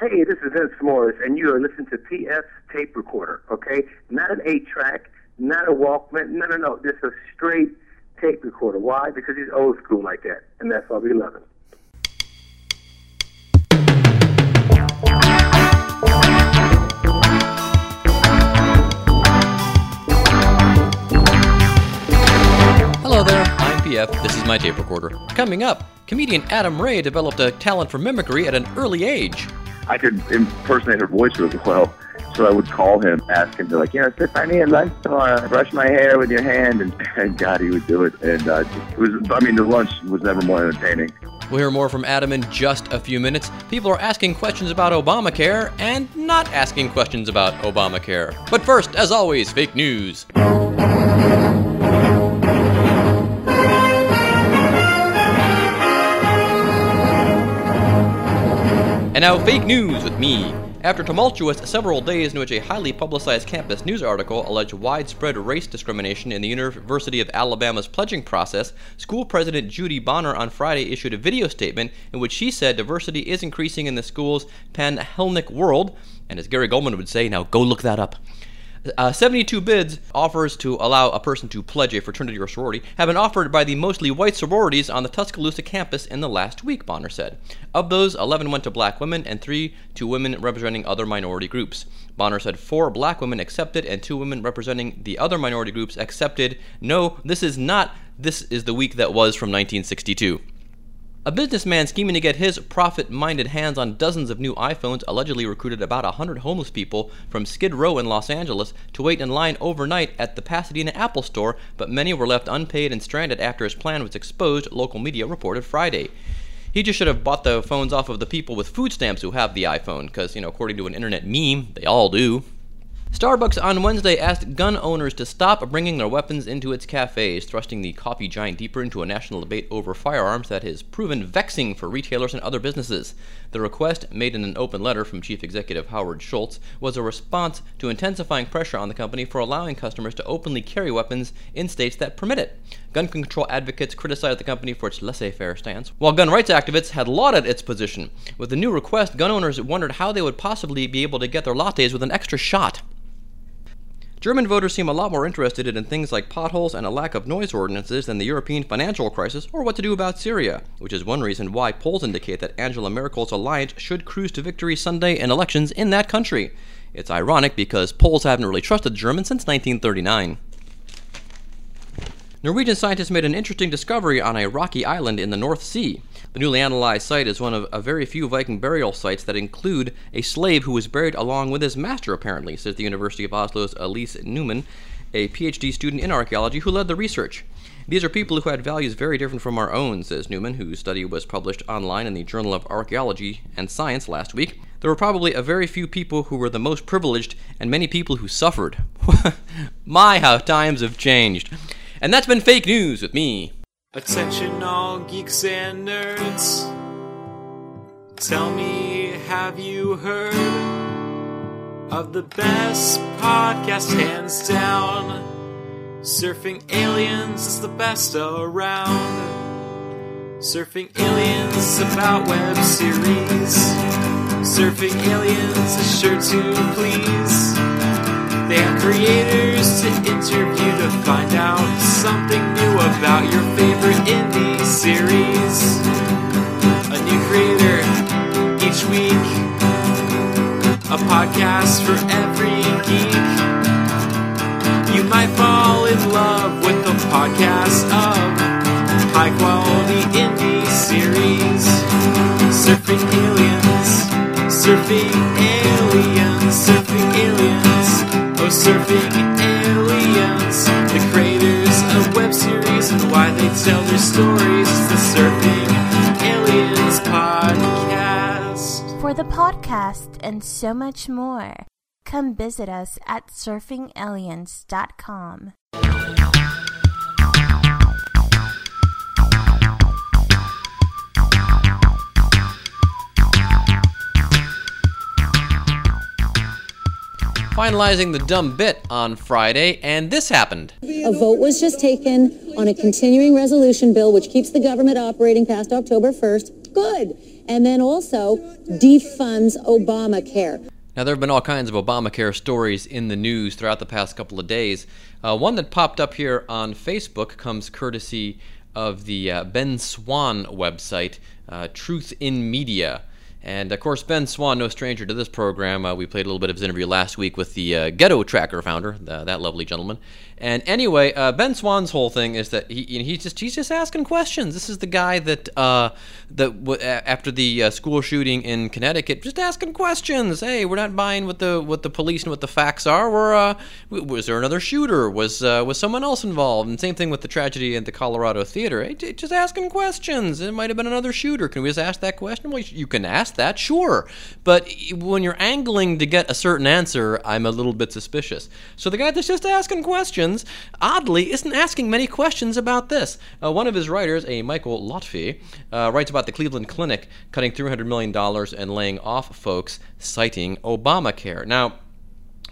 Hey, this is Vince Morris, and you are listening to PF's tape recorder, okay? Not an 8 track, not a Walkman, no, no, no. Is a straight tape recorder. Why? Because he's old school like that, and that's why we love him. Hello there, I'm PF. This is my tape recorder. Coming up, comedian Adam Ray developed a talent for mimicry at an early age. I could impersonate her voice really well. So I would call him, ask him to like, you know, sit by me at lunch or brush my hair with your hand, and, and God, he would do it. And uh, it was, I mean, the lunch was never more entertaining. We'll hear more from Adam in just a few minutes. People are asking questions about Obamacare and not asking questions about Obamacare. But first, as always, fake news. And now, fake news with me. After tumultuous several days in which a highly publicized campus news article alleged widespread race discrimination in the University of Alabama's pledging process, school president Judy Bonner on Friday issued a video statement in which she said diversity is increasing in the school's Pan-Hellenic world. And as Gary Goldman would say, now go look that up. Uh, 72 bids offers to allow a person to pledge a fraternity or sorority have been offered by the mostly white sororities on the Tuscaloosa campus in the last week, Bonner said. Of those, 11 went to black women and 3 to women representing other minority groups. Bonner said 4 black women accepted and 2 women representing the other minority groups accepted. No, this is not, this is the week that was from 1962. A businessman scheming to get his profit minded hands on dozens of new iPhones allegedly recruited about 100 homeless people from Skid Row in Los Angeles to wait in line overnight at the Pasadena Apple store, but many were left unpaid and stranded after his plan was exposed, local media reported Friday. He just should have bought the phones off of the people with food stamps who have the iPhone, because, you know, according to an internet meme, they all do. Starbucks on Wednesday asked gun owners to stop bringing their weapons into its cafes, thrusting the coffee giant deeper into a national debate over firearms that has proven vexing for retailers and other businesses. The request, made in an open letter from Chief Executive Howard Schultz, was a response to intensifying pressure on the company for allowing customers to openly carry weapons in states that permit it. Gun control advocates criticized the company for its laissez faire stance, while gun rights activists had lauded its position. With the new request, gun owners wondered how they would possibly be able to get their lattes with an extra shot. German voters seem a lot more interested in things like potholes and a lack of noise ordinances than the European financial crisis or what to do about Syria, which is one reason why polls indicate that Angela Merkel's alliance should cruise to victory Sunday in elections in that country. It's ironic because Poles haven't really trusted Germans since 1939. Norwegian scientists made an interesting discovery on a rocky island in the North Sea. The newly analyzed site is one of a very few Viking burial sites that include a slave who was buried along with his master, apparently, says the University of Oslo's Elise Naumann, a PhD student in archaeology who led the research. These are people who had values very different from our own, says Naumann, whose study was published online in the Journal of Archaeology and Science last week. There were probably a very few people who were the most privileged and many people who suffered. My, how times have changed. And that's been fake news with me. Attention, all geeks and nerds. Tell me, have you heard of the best podcast, hands down? Surfing Aliens is the best around. Surfing Aliens about web series. Surfing Aliens is sure to please. They have creators to interview to find out something new about your favorite indie series. A new creator each week. A podcast for every geek. You might fall in love with the podcast of high quality indie series. Surfing aliens, surfing aliens, surfing aliens. Surfing aliens, the creators of web series and why they tell their stories. It's the Surfing Aliens podcast. For the podcast and so much more, come visit us at surfingaliens.com. Finalizing the dumb bit on Friday, and this happened. A vote was just taken on a continuing resolution bill which keeps the government operating past October 1st. Good. and then also defunds Obamacare. Now, there have been all kinds of Obamacare stories in the news throughout the past couple of days. Uh, one that popped up here on Facebook comes courtesy of the uh, Ben Swann website, uh, Truth in Media. And of course, Ben Swann, no stranger to this program. Uh, we played a little bit of his interview last week with the uh, Ghetto Tracker founder, the, that lovely gentleman. And anyway, uh, Ben Swann's whole thing is that he he's just he's just asking questions. This is the guy that uh, that w- after the uh, school shooting in Connecticut, just asking questions. Hey, we're not buying what the what the police and what the facts are. We're uh, was there another shooter? Was uh, was someone else involved? And same thing with the tragedy at the Colorado theater. Hey, just asking questions. It might have been another shooter. Can we just ask that question? Well, you can ask that, sure. But when you're angling to get a certain answer, I'm a little bit suspicious. So the guy that's just asking questions questions, oddly, isn't asking many questions about this. Uh, one of his writers, a Michael Lotfi, uh, writes about the Cleveland Clinic cutting $300 million and laying off folks, citing Obamacare. Now,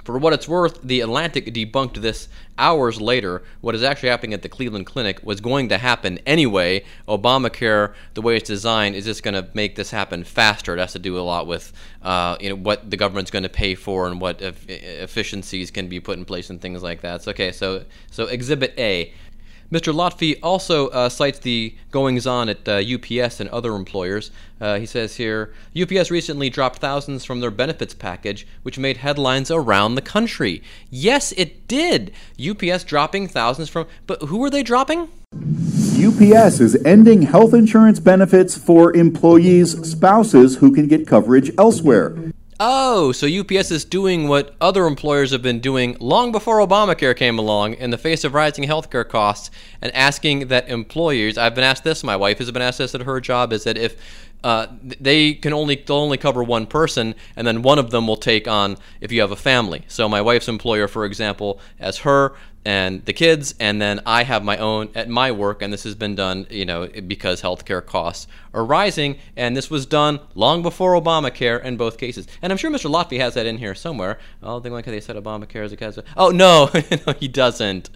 for what it's worth, The Atlantic debunked this hours later. What is actually happening at the Cleveland Clinic was going to happen anyway. Obamacare, the way it's designed, is just going to make this happen faster. It has to do a lot with uh, you know what the government's going to pay for and what efficiencies can be put in place and things like that. So, okay, so so Exhibit A. Mr. Lotfi also uh, cites the goings on at uh, UPS and other employers. Uh, he says here UPS recently dropped thousands from their benefits package, which made headlines around the country. Yes, it did. UPS dropping thousands from, but who are they dropping? UPS is ending health insurance benefits for employees' spouses who can get coverage elsewhere. Oh, so UPS is doing what other employers have been doing long before Obamacare came along in the face of rising healthcare costs and asking that employers, I've been asked this, my wife has been asked this at her job, is that if uh, they can only they'll only cover one person, and then one of them will take on if you have a family. So my wife's employer, for example, as her, and the kids, and then I have my own at my work, and this has been done, you know, because healthcare costs are rising, and this was done long before Obamacare in both cases. And I'm sure Mr. Lotfi has that in here somewhere. Oh, they like how they said Obamacare is a cause. Oh no, no, he doesn't.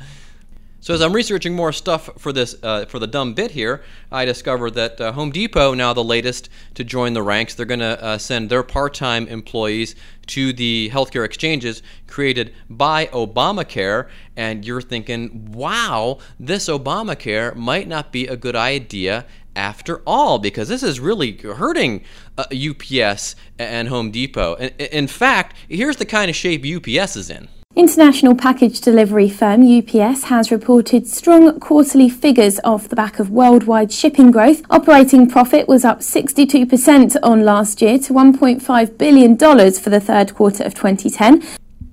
So as I'm researching more stuff for this uh, for the dumb bit here, I discovered that uh, Home Depot now the latest to join the ranks. They're going to uh, send their part-time employees to the healthcare exchanges created by Obamacare, and you're thinking, "Wow, this Obamacare might not be a good idea." After all, because this is really hurting UPS uh, and Home Depot. in fact, here's the kind of shape UPS is in. International package delivery firm UPS has reported strong quarterly figures off the back of worldwide shipping growth. Operating profit was up 62% on last year to $1.5 billion for the third quarter of 2010.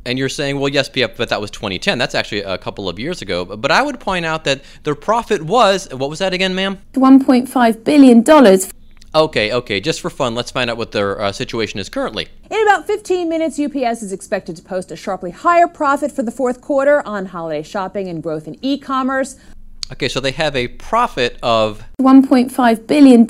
And you're saying, well, yes, but that was 2010. That's actually a couple of years ago. But I would point out that their profit was, what was that again, ma'am? $1.5 billion. Okay, okay. Just for fun, let's find out what their uh, situation is currently. In about 15 minutes, UPS is expected to post a sharply higher profit for the fourth quarter on holiday shopping and growth in e commerce. Okay, so they have a profit of $1.5 billion.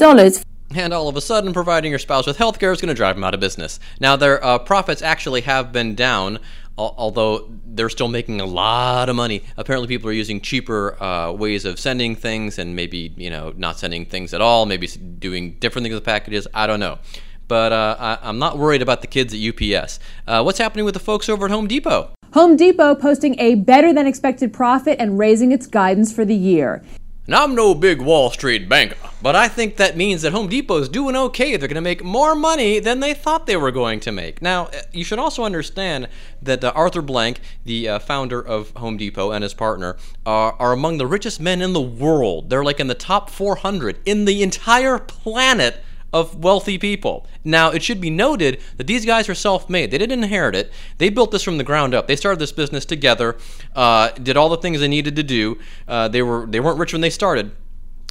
And all of a sudden, providing your spouse with health care is going to drive them out of business. Now, their uh, profits actually have been down although they're still making a lot of money. Apparently, people are using cheaper uh, ways of sending things, and maybe you know not sending things at all. Maybe doing different things with packages. I don't know, but uh, I, am not worried about the kids at UPS. Uh, what's happening with the folks over at Home Depot? Home Depot posting a better than expected profit and raising its guidance for the year. Now, I'm no big Wall Street banker, but I think that means that Home Depot is doing okay. They're going to make more money than they thought they were going to make. Now, uh, you should also understand that uh, Arthur Blank, the uh, founder of Home Depot and his partner, are, are among the richest men in the world. They're like in the top 400 in the entire planet of wealthy people. Now, it should be noted that these guys are self made. They didn't inherit it, they built this from the ground up. They started this business together, uh, did all the things they needed to do. Uh, they, were, they weren't rich when they started.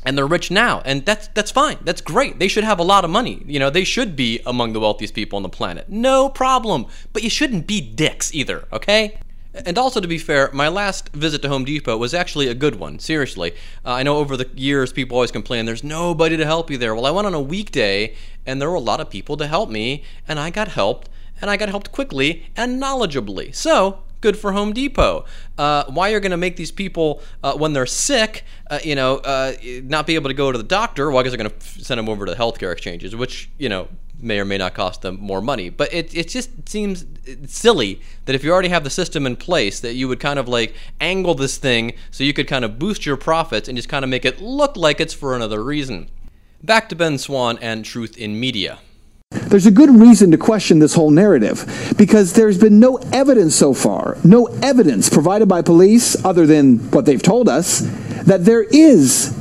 And they're rich now, and that's that's fine. That's great. They should have a lot of money. You know, they should be among the wealthiest people on the planet. No problem. But you shouldn't be dicks either, okay? And also, to be fair, my last visit to Home Depot was actually a good one. Seriously. Uh, I know over the years people always complain there's nobody to help you there. Well, I went on a weekday and there were a lot of people to help me, and I got helped, and I got helped quickly and knowledgeably. So, good for Home Depot. Uh, why you're going to make these people uh, when they're sick, uh, you know, uh, not be able to go to the doctor? Well, I guess they're going to send them over to the healthcare exchanges, which you know may or may not cost them more money. But it, it just seems silly that if you already have the system in place, that you would kind of like angle this thing so you could kind of boost your profits and just kind of make it look like it's for another reason. Back to Ben Swann and Truth in Media. There's a good reason to question this whole narrative because there's been no evidence so far, no evidence provided by police other than what they've told us, that there is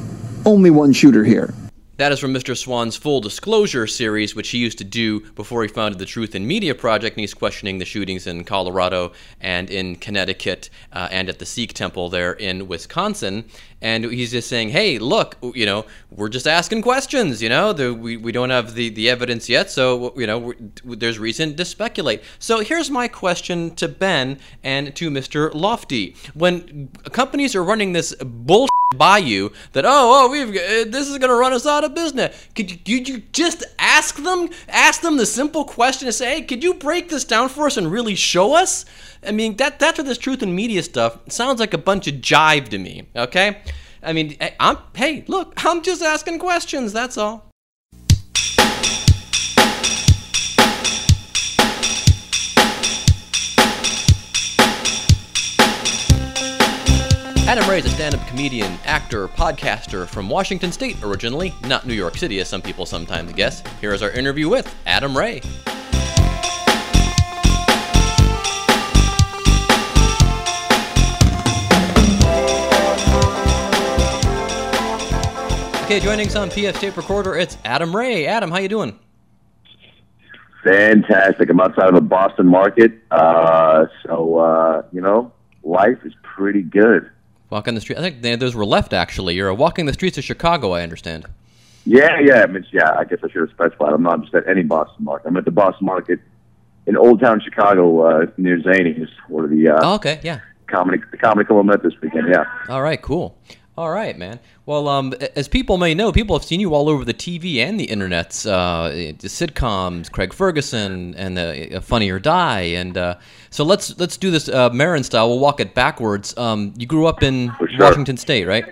only one shooter here. That is from Mr. Swann's Full Disclosure series, which he used to do before he founded the Truth in Media Project, and he's questioning the shootings in Colorado and in Connecticut uh, and at the Sikh temple there in Wisconsin. And he's just saying, hey, look, you know, we're just asking questions, you know, the, we, we don't have the, the evidence yet, so, you know, there's reason to speculate. So here's my question to Ben and to Mr. Lotfi. When companies are running this bullshit by you that oh oh we've uh, this is going to run us out of business. Could you, could you just ask them ask them the simple question and say hey could you break this down for us and really show us? I mean that that's what this truth in media stuff sounds like a bunch of jive to me okay? I mean i'm hey look i'm just asking questions that's all Adam Ray is a stand up comedian, actor, podcaster from Washington State originally, not New York City, as some people sometimes guess. Here is our interview with Adam Ray. Okay, joining us on PF's Tape Recorder, it's Adam Ray. Adam, how you doing? Fantastic. I'm outside of the Boston market, uh, so uh, you know, life is pretty good. Walking the street. I think those were left actually. You're walking the streets of Chicago, I understand. Yeah, yeah. I mean, yeah. I guess I should have specified. I'm not just at any Boston market. I'm at the Boston market in Old Town Chicago uh, near Zanies, where the uh, oh, okay, yeah, comedy the comedy club met this weekend. Yeah. All right, cool. All right, man. Well, um, as people may know, people have seen you all over the TV and the internets, uh, the sitcoms, Craig Ferguson, and uh, Funny or Die, and uh, so let's let's do this uh, Maron style. We'll walk it backwards. Um, you grew up in sure. Washington State, right?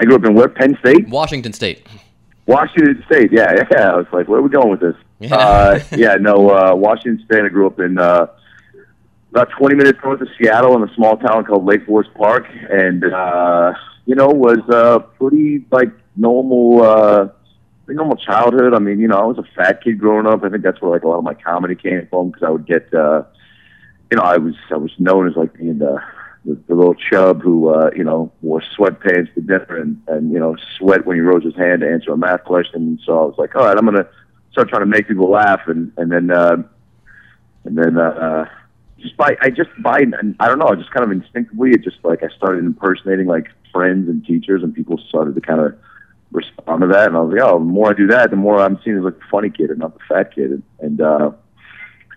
I grew up in what? Penn State. Washington State. Washington State. Yeah, yeah. I was like, where are we going with this? Yeah. Uh, yeah. No, uh, Washington State. I grew up in. Uh, about 20 minutes north of Seattle in a small town called Lake Forest Park, and uh, you know was uh, pretty like normal, uh, normal childhood. I mean, you know, I was a fat kid growing up. I think that's where like a lot of my comedy came from because I would get, uh, you know, I was I was known as like being the the, the little chub who uh, you know wore sweatpants to dinner and and you know sweat when he rose his hand to answer a math question. So I was like, all right, I'm gonna start trying to make people laugh, and and then uh, and then. Uh, just by I just by I don't know, just kind of instinctively, it just like I started impersonating like friends and teachers, and people started to kind of respond to that, and I was like, oh, the more I do that, the more I'm seen as like the funny kid and not the fat kid, and and, uh,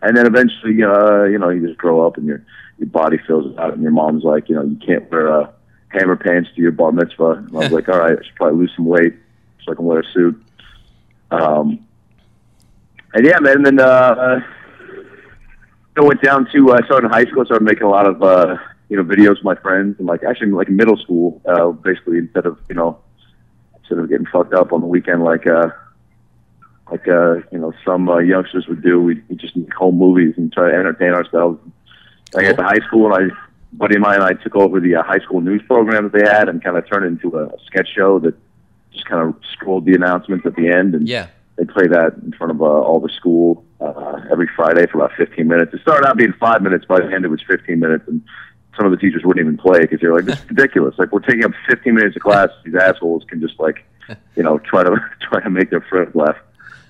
and then eventually, uh, you know, you just grow up and your your body fills out, and your mom's like, you know, you can't wear uh, hammer pants to your bar mitzvah. And I was like, all right, I should probably lose some weight so I can wear a suit. Um, and yeah, man, and then. Uh, I went down to uh, started in high school. I started making a lot of uh, you know videos with my friends, and like actually like middle school. Uh, basically, instead of you know instead of getting fucked up on the weekend like uh like uh you know some uh, youngsters would do, we just make home movies and try to entertain ourselves. I got to high school, and I buddy of mine and I took over the uh, high school news program that they had, and kind of turned it into a, a sketch show that just kind of scrolled the announcements at the end, and yeah they play that in front of uh, all the school uh, every Friday for about 15 minutes. It started out being five minutes. By the end, it was 15 minutes, and some of the teachers wouldn't even play because they're like, "This is ridiculous! Like we're taking up 15 minutes of class. These assholes can just like, you know, try to try to make their friends laugh."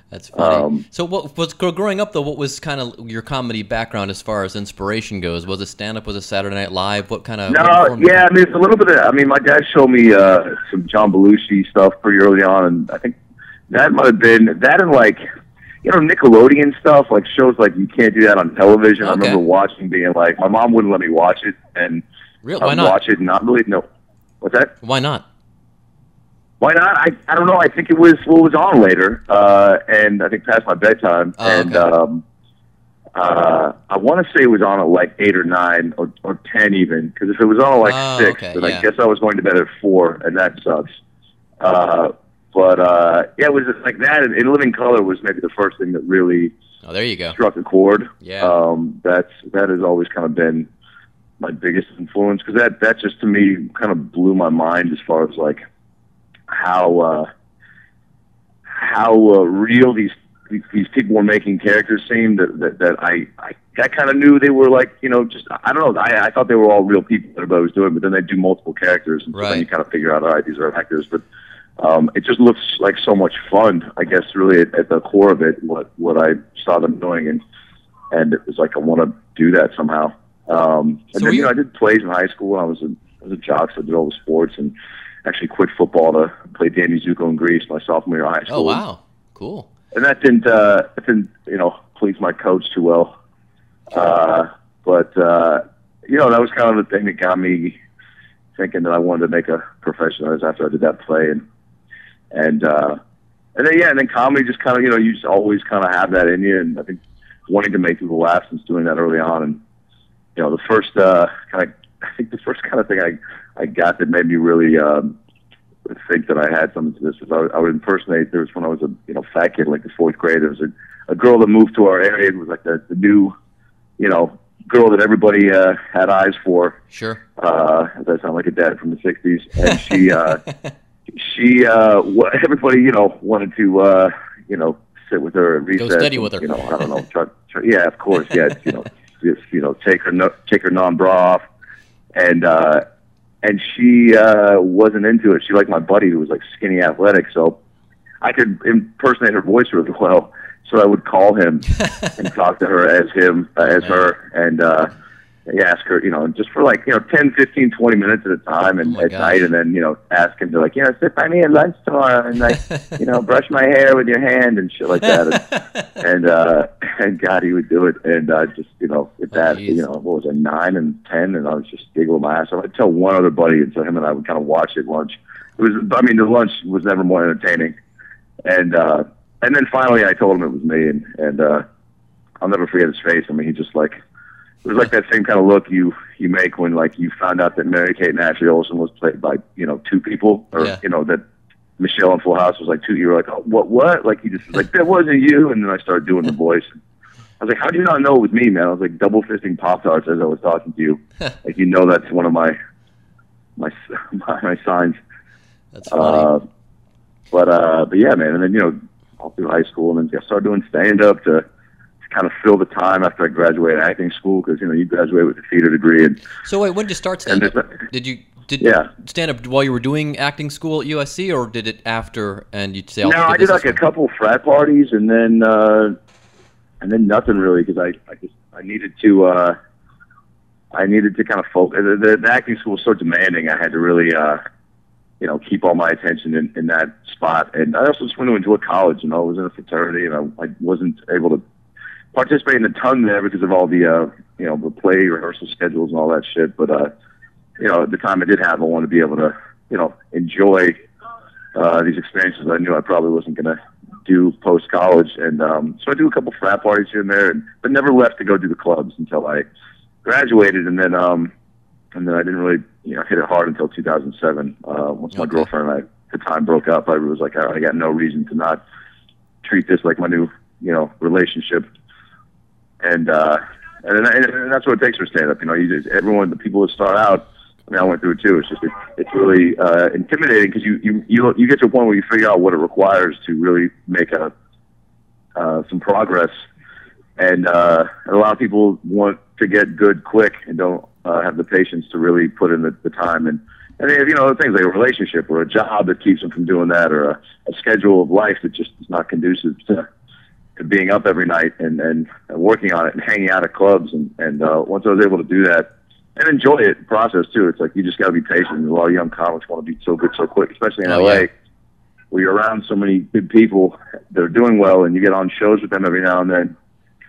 That's funny. Um, so, what was growing up though? What was kind of your comedy background as far as inspiration goes? Was it stand up? Was it Saturday Night Live? What kind of? No, yeah, I mean it's a little bit of. I mean, my dad showed me uh, some John Belushi stuff pretty early on, and I think that might have been that and like you know Nickelodeon stuff, like shows like you can't do that on television. Okay. I remember watching, being like, my mom wouldn't let me watch it, and Real? Why not? watch it and not really know what's that. Why not? Why not? I I don't know. I think it was what was on later, uh, and I think past my bedtime, oh, and okay. um, uh, I want to say it was on at like eight or nine or, or ten even. Because if it was on at like Oh, six, okay, then yeah. I guess I was going to bed at four, and that sucks. Uh, but uh, yeah, it was just like that. And, and Living Color was maybe the first thing that really Oh, there you go. struck a chord. Yeah. Um, that's that has always kind of been my biggest influence because that that just to me kind of blew my mind as far as like how uh, how uh, real these these people were making characters seem that that, that I I, I kind of knew they were like you know just I don't know I I thought they were all real people that everybody was doing but then they do multiple characters and so then you kind of figure out all right these are actors but um, it just looks like so much fun I guess really at, at the core of it what what I saw them doing and and it was like I want to do that somehow um, and So then you know I did plays in high school I was a I was a jock so I did all the sports and actually quit football to play Danny Zuko in Grease my sophomore year of high school Oh, wow. Cool. and that didn't uh that didn't you know please my coach too well uh but uh you know that was kind of the thing that got me thinking that I wanted to make a profession of this after I did that play and and uh and then yeah and then comedy just kind of you know you just always kind of have that in you and I think wanting to make people laugh since doing that early on and you know the first uh kind of I think the first kind of thing I I got that made me really um think that I had something to this was I, would- I would impersonate. There was when I was a you know fat kid, like the fourth grade. There was a, a girl that moved to our area. It was like the, the new, you know, girl that everybody uh, had eyes for. Sure. Uh, that sound like a dad from the '60s, and she uh, she uh, everybody you know wanted to uh, you know sit with her and recess. steady and, with her. You know, I don't know. Try, try, yeah, of course. Yeah, you know, just you know, take her no, take her non bra off, and uh, and she uh, wasn't into it. She liked my buddy who was like skinny athletic, so I could impersonate her voice really well. So I would call him and talk to her as him, uh, as her, and uh, ask her, you know, just for like, you know, 10, 15, 20 minutes at a time and Oh at gosh. night, and then, you know, ask him to like, you know, sit by me at lunch tomorrow and like, you know, brush my hair with your hand and shit like that. And, and, uh, and God, he would do it. And, uh, just, you know, at that, geez. you know, what was it, nine and 10, and I was just giggling my ass off. I'd tell one other buddy, and so him and I would kind of watch at lunch. It was, I mean, the lunch was never more entertaining. And, uh, and then finally I told him it was me, and, and, uh, I'll never forget his face. I mean, he just like, it was like that same kind of look you you make when like you found out that Mary Kate and Ashley Olsen was played by you know two people, or Yeah. you know that Michelle in Full House was like two. You were like, oh, what what? Like he just was like that wasn't you, and then I started doing the voice. I was like, how do you not know it was me, man? I was like double fisting pop tarts as I was talking to you. like you know that's one of my my my, my signs. That's funny. Uh, but uh, but yeah, man, and then you know all through high school, and then I started doing stand up to kind of fill the time after I graduated acting school because you know you graduate with a theater degree, and so wait, when did you start stand up? Did you did Yeah. stand up while you were doing acting school at USC, or did it after and you'd say, no, I did like a couple frat parties, and then uh, and then nothing really because I I just I needed to uh, I needed to kind of focus. The, the, the acting school was so demanding. I had to really uh, you know keep all my attention in, in that spot, and I also just went to enjoy college. You know, I was in a fraternity, and I, I wasn't able to participate in a ton there because of all the uh, you know the play rehearsal schedules and all that shit. But uh, you know, at the time I did have, I wanted to be able to you know enjoy uh, these experiences I knew I probably wasn't going to do post college, and um, so I do a couple frat parties here and there, and, but never left to go do the clubs until I graduated, and then um, and then I didn't really you know hit it hard until 2007. Uh, once my girlfriend and I at the time broke up, I was like, I, I got no reason to not treat this like my new you know relationship, and uh, and, and that's what it takes for stand up. You know, you just everyone the people that start out. I mean, I went through it too. It's just it, it's really uh, intimidating because you, you you you get to a point where you figure out what it requires to really make a uh, some progress, and uh, a lot of people want to get good quick and don't uh, have the patience to really put in the, the time and and they have, you know things like a relationship or a job that keeps them from doing that or a, a schedule of life that just is not conducive to to being up every night and, and, working on it and hanging out at clubs. And, and uh, once I was able to do that and enjoy it, the process too, it's like you just got to be patient. A lot of young comics want to be so good so quick, especially in Oh, LA, yeah. where you're around so many good people that are doing well and you get on shows with them every now and then.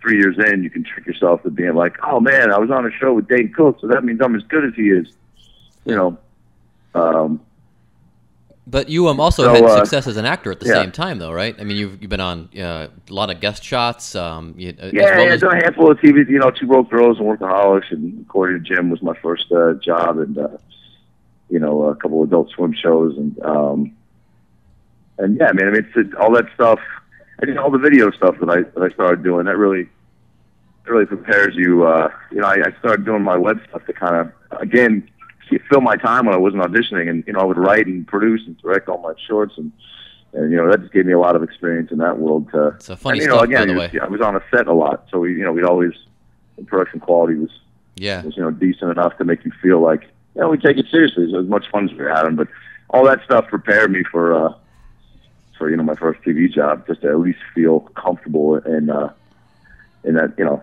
Three years in, you can trick yourself to being like, oh man, I was on a show with Dane Cook, so that means I'm as good as he is. You know, um, But you um, also So, had uh, success as an actor at the yeah. same time, though, right? I mean, you've, you've been on uh, a lot of guest shots. Um, you, as Yeah, well yeah, as- done a handful of TV, you know, Two Broke Girls and Workaholics, and According to Jim was my first uh, job, and uh, you know, a couple of Adult Swim shows, and um, and yeah, man, I mean, it's, all that stuff, and you know, all the video stuff that I that I started doing, that really, it really prepares you. Uh, you know, I, I started doing my web stuff to kind of again fill my time when I wasn't auditioning, and you know, I would write and produce and direct all my shorts, and and you know, that just gave me a lot of experience in that world. To, It's a funny and, you know, stuff, again, by the it way. was- I was on a set a lot, so we, you know, we'd always the production quality was Yeah. was you know decent enough to make you feel like you know we take it seriously. So as much fun as we were having, but all that stuff prepared me for uh, for you know my first TV job, just to at least feel comfortable in uh, in that you know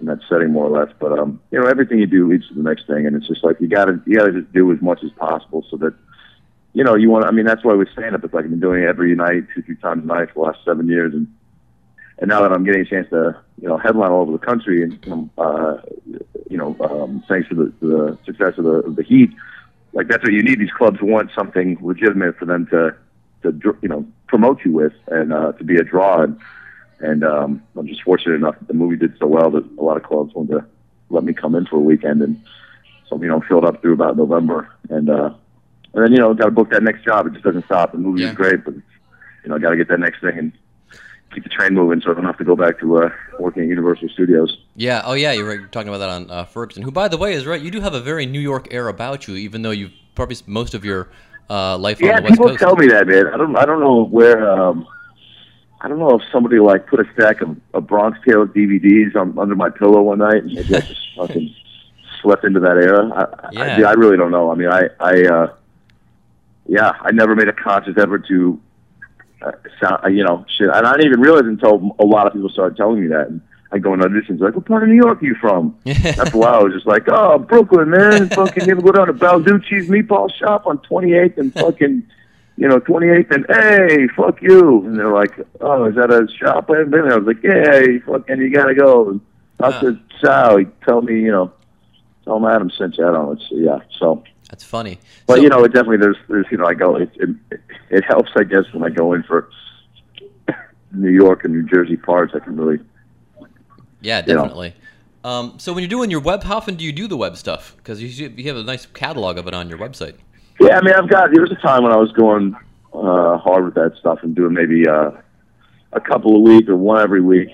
in that setting more or less. But um, you know everything you do leads to the next thing, and it's just like you gotta you gotta just do as much as possible so that you know you want. I mean that's why with stand up, it's like I've been doing it every night, two three times a night for the last seven years, and and now that I'm getting a chance to you know headline all over the country and um, uh, you know um, thanks to the, the success of the, of the Heat, like that's what you need. These clubs want something legitimate for them to to you know promote you with and uh, to be a draw. And, and um, I'm just fortunate enough that the movie did so well that a lot of clubs wanted to let me come in for a weekend and so you know filled up through about November and uh, and then you know got to book that next job. It just doesn't stop. The movie Yeah. is great, but you know I got to get that next thing and keep the train moving so I don't have to go back to uh, working at Universal Studios. Yeah. Oh, yeah. You're right. You're talking about that on uh, Ferguson, who, by the way, is right. You do have a very New York air about you, even though you've probably most of your uh, life Yeah, on the West people tell me that, man. I don't. I don't know where. Um, I don't know if somebody like put a stack of, of Bronx Tales DVDs on, under my pillow one night, and maybe I just fucking slept into that era. I, Yeah. I, I really don't know. I mean, I, I, uh, yeah, I never made a conscious effort to, uh, sound, uh, you know, shit. And I didn't even realize until a lot of people started telling me that. And I go in auditions, like, what part of New York are you from? After a while, I was just like, oh, Brooklyn, man. fucking, you ever go down to Balducci's meatball shop on 28th and fucking, you know, 28th and, hey, fuck you. And they're like, oh, is that a shop? I haven't been there. I was like, yeah, you fucking, you gotta go. And Dr. Chow, he told me, you know, tell him Adam sent you. I don't know. It's, yeah, so. That's funny. But So- you know, it definitely there's there's you know I go it, it it helps I guess when I go in for New York and New Jersey parts I can really Yeah, you know. definitely. Um, so when you're doing your web, how often do you do the web stuff? Because you, you have a nice catalog of it on your website. Yeah I mean I've got there was a time when I was going uh, hard with that stuff and doing maybe uh, a couple a week or one every week.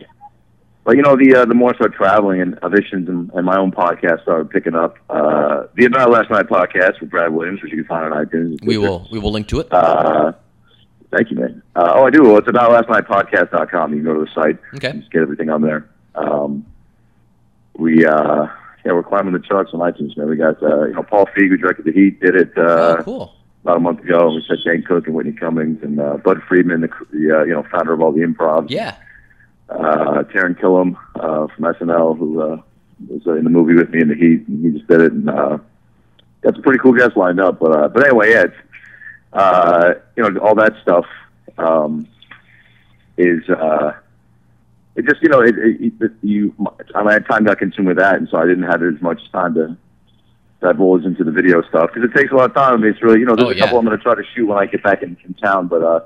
But you know the uh, the more I started traveling and auditions and, and my own podcast started picking up. Uh, the About Last Night podcast with Brad Williams, which you can find on iTunes. We will we will link to it. Uh, thank you, man. Uh, oh, I do. Well, it's about lastnightpodcast.com. You can go to the site. Okay. Just get everything on there. Um, we, uh, yeah, we're climbing the charts on iTunes, man. We got, uh, you know, Paul Feig, who directed The Heat, did it, uh, oh, cool. about a month ago. We said Dane Cook and Whitney Cummings and, uh, Bud Friedman, the, the uh, you know, founder of all the improv. Yeah. Uh, Taran Killam, uh, from SNL, who, uh, was uh, in the movie with me in The Heat. And he just did it. And, uh, got some pretty cool guests lined up. But, uh, but anyway, yeah, it's, uh, you know, all that stuff, um, is, uh, it just, you know, it, it, it you, I mean, time got consumed with that, and so I didn't have as much time to divulge into the video stuff because it takes a lot of time. I mean, it's really, you know, there's Oh, a yeah. couple I'm going to try to shoot when I get back in, in town, but, uh,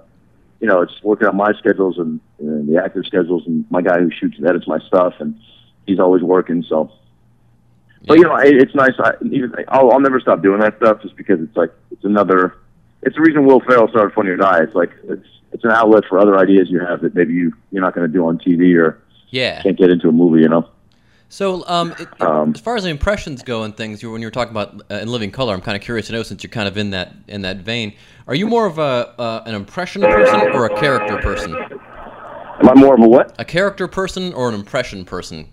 you know, it's working out my schedules and, and the actor schedules and my guy who shoots and edits my stuff, and he's always working, so. But you know, it, it's nice. I, even, I'll, I'll never stop doing that stuff just because it's like it's another. It's the reason Will Ferrell started Funny or Die. It's like it's it's an outlet for other ideas you have that maybe you you're not going to do on TV or Yeah. can't get into a movie. You know. So, um, it, Um, as far as the impressions go and things, you, when you were talking about uh, in Living Color, I'm kind of curious to know since you're kind of in that in that vein. Are you more of a uh, an impression person or a character person? Am I more of a what? A character person or an impression person?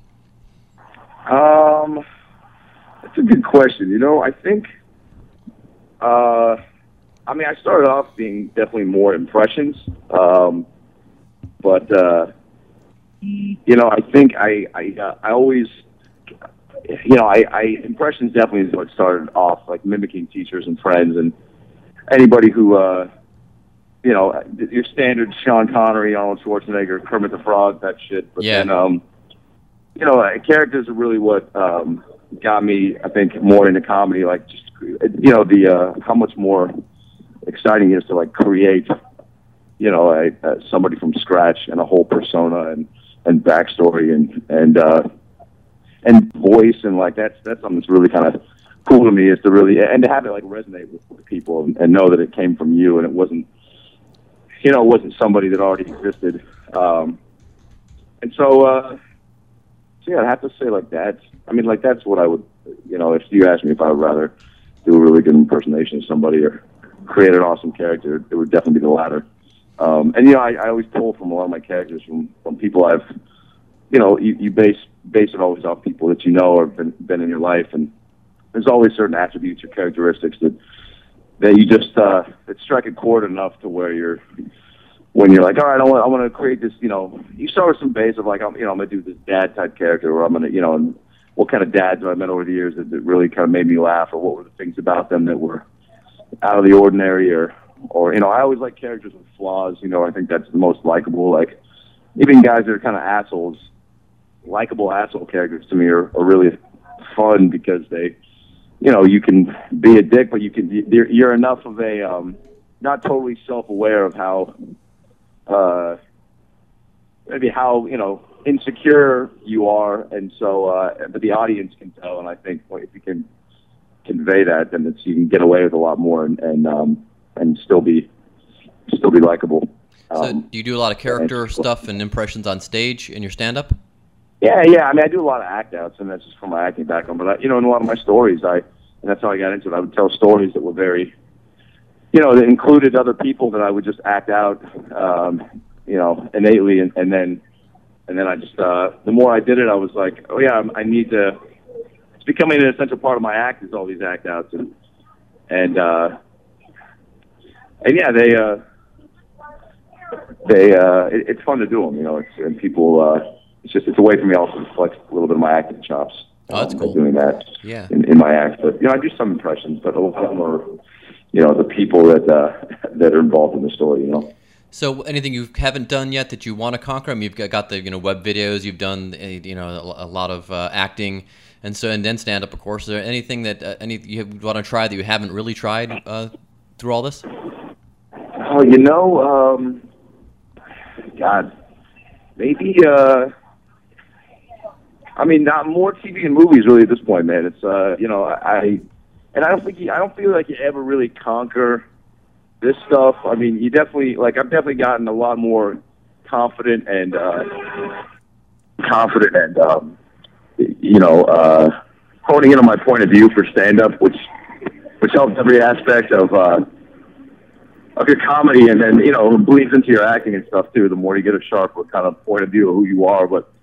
Um, that's a good question. You know, I think. Uh, I mean, I started off being definitely more impressions, um, but uh, you know, I think I I uh, I always. You know, I, I impressions definitely is what started off, like mimicking teachers and friends and anybody who, uh, you know, your standard Sean Connery, Arnold Schwarzenegger, Kermit the Frog, that shit. But Yeah. then, um, you know, uh, characters are really what um, got me, I think, more into comedy. Like, just you know, the uh, how much more exciting is to like create, you know, a, a somebody from scratch and a whole persona and and backstory and and uh, and voice and like that's that's something that's really kind of cool to me is to really and to have it like resonate with, with people and, and know that it came from you and it wasn't you know it wasn't somebody that already existed. Um and so uh so yeah i have to say like that's i mean like that's what i would you know if you asked me if i would rather do a really good impersonation of somebody or create an awesome character it would definitely be the latter. Um and you know i, I always pull from a lot of my characters from from people i've you know you, you base base it always off people that you know or been been in your life and there's always certain attributes or characteristics that that you just uh that strike a chord enough to where you're when you're like, all right, I want I want to create this, you know, you start with some base of like, I'm you know I'm gonna do this dad type character, or I'm gonna you know, and what kind of dads have I met over the years that, that really kind of made me laugh, or what were the things about them that were out of the ordinary, or or you know, I always like characters with flaws. You know, I think that's the most likable. Like even guys that are kind of assholes, likable asshole characters to me are, are really fun because they you know, you can be a dick, but you can you're, you're enough of a um, not totally self-aware of how uh, maybe how you know insecure you are, and so uh, but the audience can tell, and I think well, if you can convey that, then it's you can get away with a lot more and and um, and still be still be likable. So Um, do you do a lot of character stuff and impressions on stage in your stand-up? Yeah, yeah. I mean, I do a lot of act outs, and that's just from my acting background. But I, you know, in a lot of my stories, I and that's how I got into it. I would tell stories that were very, you know, that included other people that I would just act out, um, you know, innately, and, and then, and then I just, uh, the more I did it, I was like, oh yeah, I need to. Becoming an essential part of my act is all these act outs, and and uh, and yeah, they. uh they uh it, it's fun to do them you know it's and people uh it's just it's a way for me also to flex a little bit of my acting chops Oh, that's um, cool. doing that Yeah. in, in my act but you know i do some impressions but a lot of them are you know the people that uh that are involved in the story you know So anything you haven't done yet that you want to conquer? I mean, you've got, the you know web videos, you've done uh, you know a, lot of uh, acting, and so and then stand up, of course. Is there anything that uh, any you want to try that you haven't really tried uh, through all this? oh you know um god maybe uh I mean, not more TV and movies really at this point, man. It's uh, you know, I and I don't think I don't feel like you ever really conquer this stuff. I mean, you definitely like I've definitely gotten a lot more confident and uh, confident and um, you know, uh, honing in on my point of view for stand up, which which helps every aspect of uh, of your comedy, and then you know bleeds into your acting and stuff too. The more you get a sharper kind of point of view of who you are, but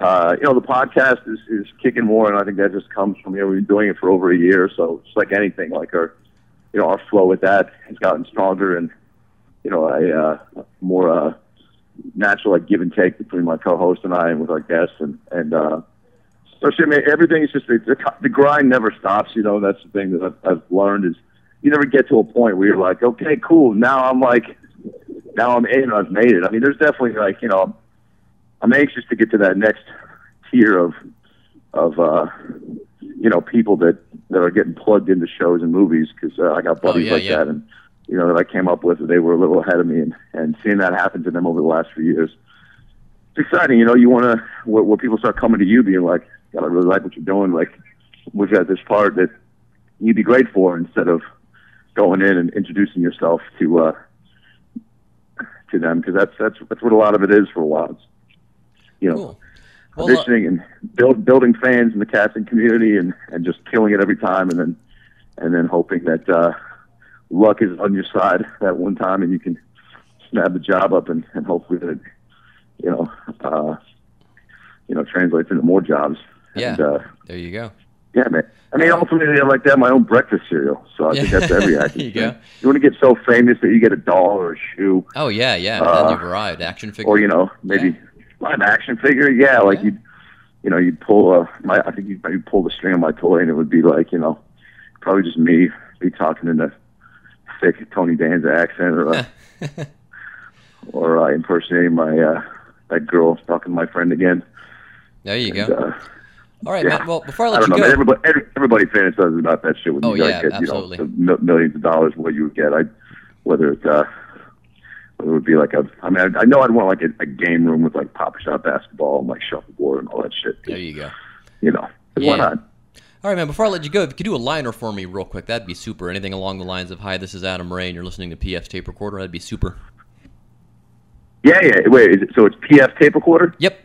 uh, you know, the podcast is, is kicking more, and I think that just comes from, you know, we've been doing it for over a year, so it's like anything, like our, you know, our flow with that has gotten stronger, and, you know, a uh, more uh, natural, like, give and take between my co-host and I and with our guests, and, and uh, especially, I mean, everything is just, the, the, grind never stops, you know, that's the thing that I've, I've learned is you never get to a point where you're like, okay, cool, now I'm like, now I'm in, I've made it. I mean, there's definitely, like, you know, I'm anxious to get to that next tier of of uh, you know people that that are getting plugged into shows and movies because uh, I got buddies yeah, like yeah. that and you know that I came up with they were a little ahead of me and and seeing that happen to them over the last few years it's exciting you know you want to where, where people start coming to you being like God I really like what you're doing like we've got this part that you'd be great for instead of going in and introducing yourself to uh to them because that's that's that's what a lot of it is for a while it's, you know Cool. Well, auditioning and build, building fans in the casting community and, and just killing it every time and then and then hoping that uh, luck is on your side that one time and you can snap the job up and, and hopefully that it, you know uh, you know translates into more jobs. yeah, And, uh, there you go. yeah, man. I mean, ultimately, I like to have my own breakfast cereal. So I think that's every actor. There you go. You want to get so famous that you get a doll or a shoe, Oh yeah, yeah. Uh, you've arrived. Action figure. or you know, maybe an action figure. Yeah, like Yeah. you, you know, you'd pull a. My, I think you you pull the string on my toy, and it would be like you know, probably just me be talking in a thick Tony Danza accent, or uh, or uh, impersonating my uh, that girl talking to my friend again. there you And, go. uh, All right, yeah. man. Well, before I I let don't you know. go, Man, everybody, every, everybody fantasizes about that shit when Oh, you guys yeah, get absolutely. you know millions of dollars what you would get. I whether it's uh, it would be like a. I mean, I, I know I'd want like a, a game room with like pop shot basketball and like shuffleboard and all that shit. There you go. You know, Yeah. why not? All right, man. Before I let you go, if you could do a liner for me real quick, that'd be super. Anything along the lines of "Hi, this is Adam Ray, and you're listening to PF's tape recorder," that'd be super. Yeah, yeah. Wait, is it, so it's PF tape recorder? Yep.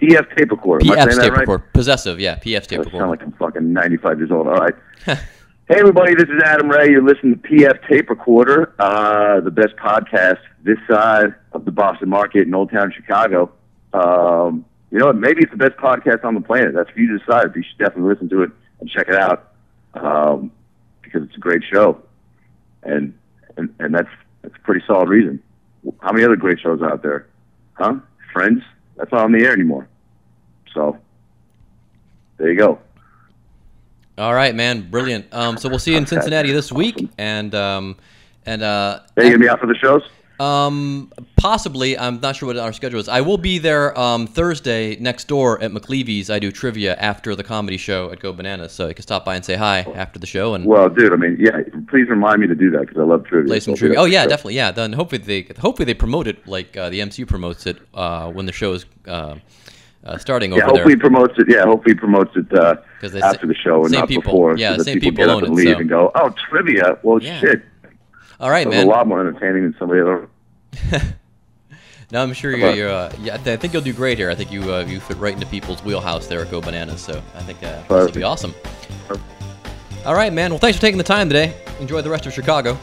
PF tape recorder. PF I tape right? recorder. Possessive, yeah. PF tape I recorder. sound like I'm fucking 95 years old. All right. hey, everybody, this is Adam Ray. You're listening to PF Tape Recorder, uh, the best podcast this side of the Boston market in Old Town Chicago. Um, you know? Maybe it's the best podcast on the planet. That's for you to decide. You should definitely listen to it and check it out um, because it's a great show. And, and, and that's, that's a pretty solid reason. How many other great shows out there? Huh? Friends? That's not on the air anymore. So, there you go. All right, man. Brilliant. Um, so we'll see you in Cincinnati this week, and um, and uh, Are you gonna be out for the shows? Um, possibly. I'm not sure what our schedule is. I will be there um, Thursday next door at McLeavy's. I do trivia after the comedy show at Go Bananas, so you can stop by and say hi after the show and Well, dude, I mean, yeah. Please remind me to do that because I love trivia. play some So trivia. Oh yeah, definitely. Yeah. Then hopefully they hopefully they promote it like uh, the MCU promotes it uh, when the show is uh, uh, starting Yeah, over hopefully he there. promotes it. Yeah, hopefully he promotes it uh, after the show and not people. before. Yeah, so same people, people get up and it, leave so. and go, "Oh, trivia! Well, Yeah. shit." All right, man. a lot more entertaining than somebody else. No, I'm sure you're. you're uh, yeah, I think you'll do great here. I think you uh, you fit right into people's wheelhouse there at Go Bananas. So I think uh, this will be Perfect. awesome. All right, man. Well, thanks for taking the time today. Enjoy the rest of Chicago.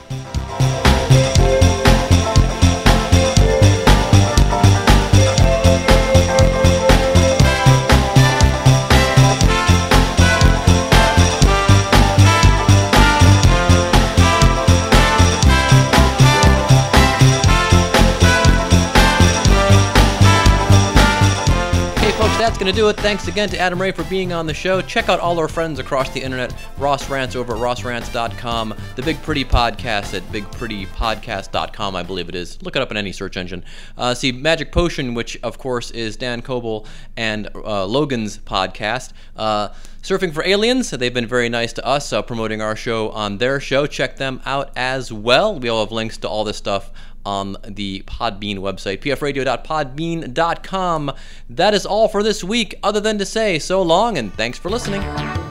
Going to do it. Thanks again to Adam Ray for being on the show. Check out all our friends across the internet. Ross Rants over at rossrants.com. The Big Pretty Podcast at bigprettypodcast.com, I believe it is. Look it up in any search engine. Uh, see Magic Potion, which, of course, is Dan Coble and uh, Logan's podcast. Uh, Surfing for Aliens, they've been very nice to us, uh, promoting our show on their show. Check them out as well. We all have links to all this stuff on the Podbean website, pfradio.podbean.com. That is all for this week, other than to say so long and thanks for listening.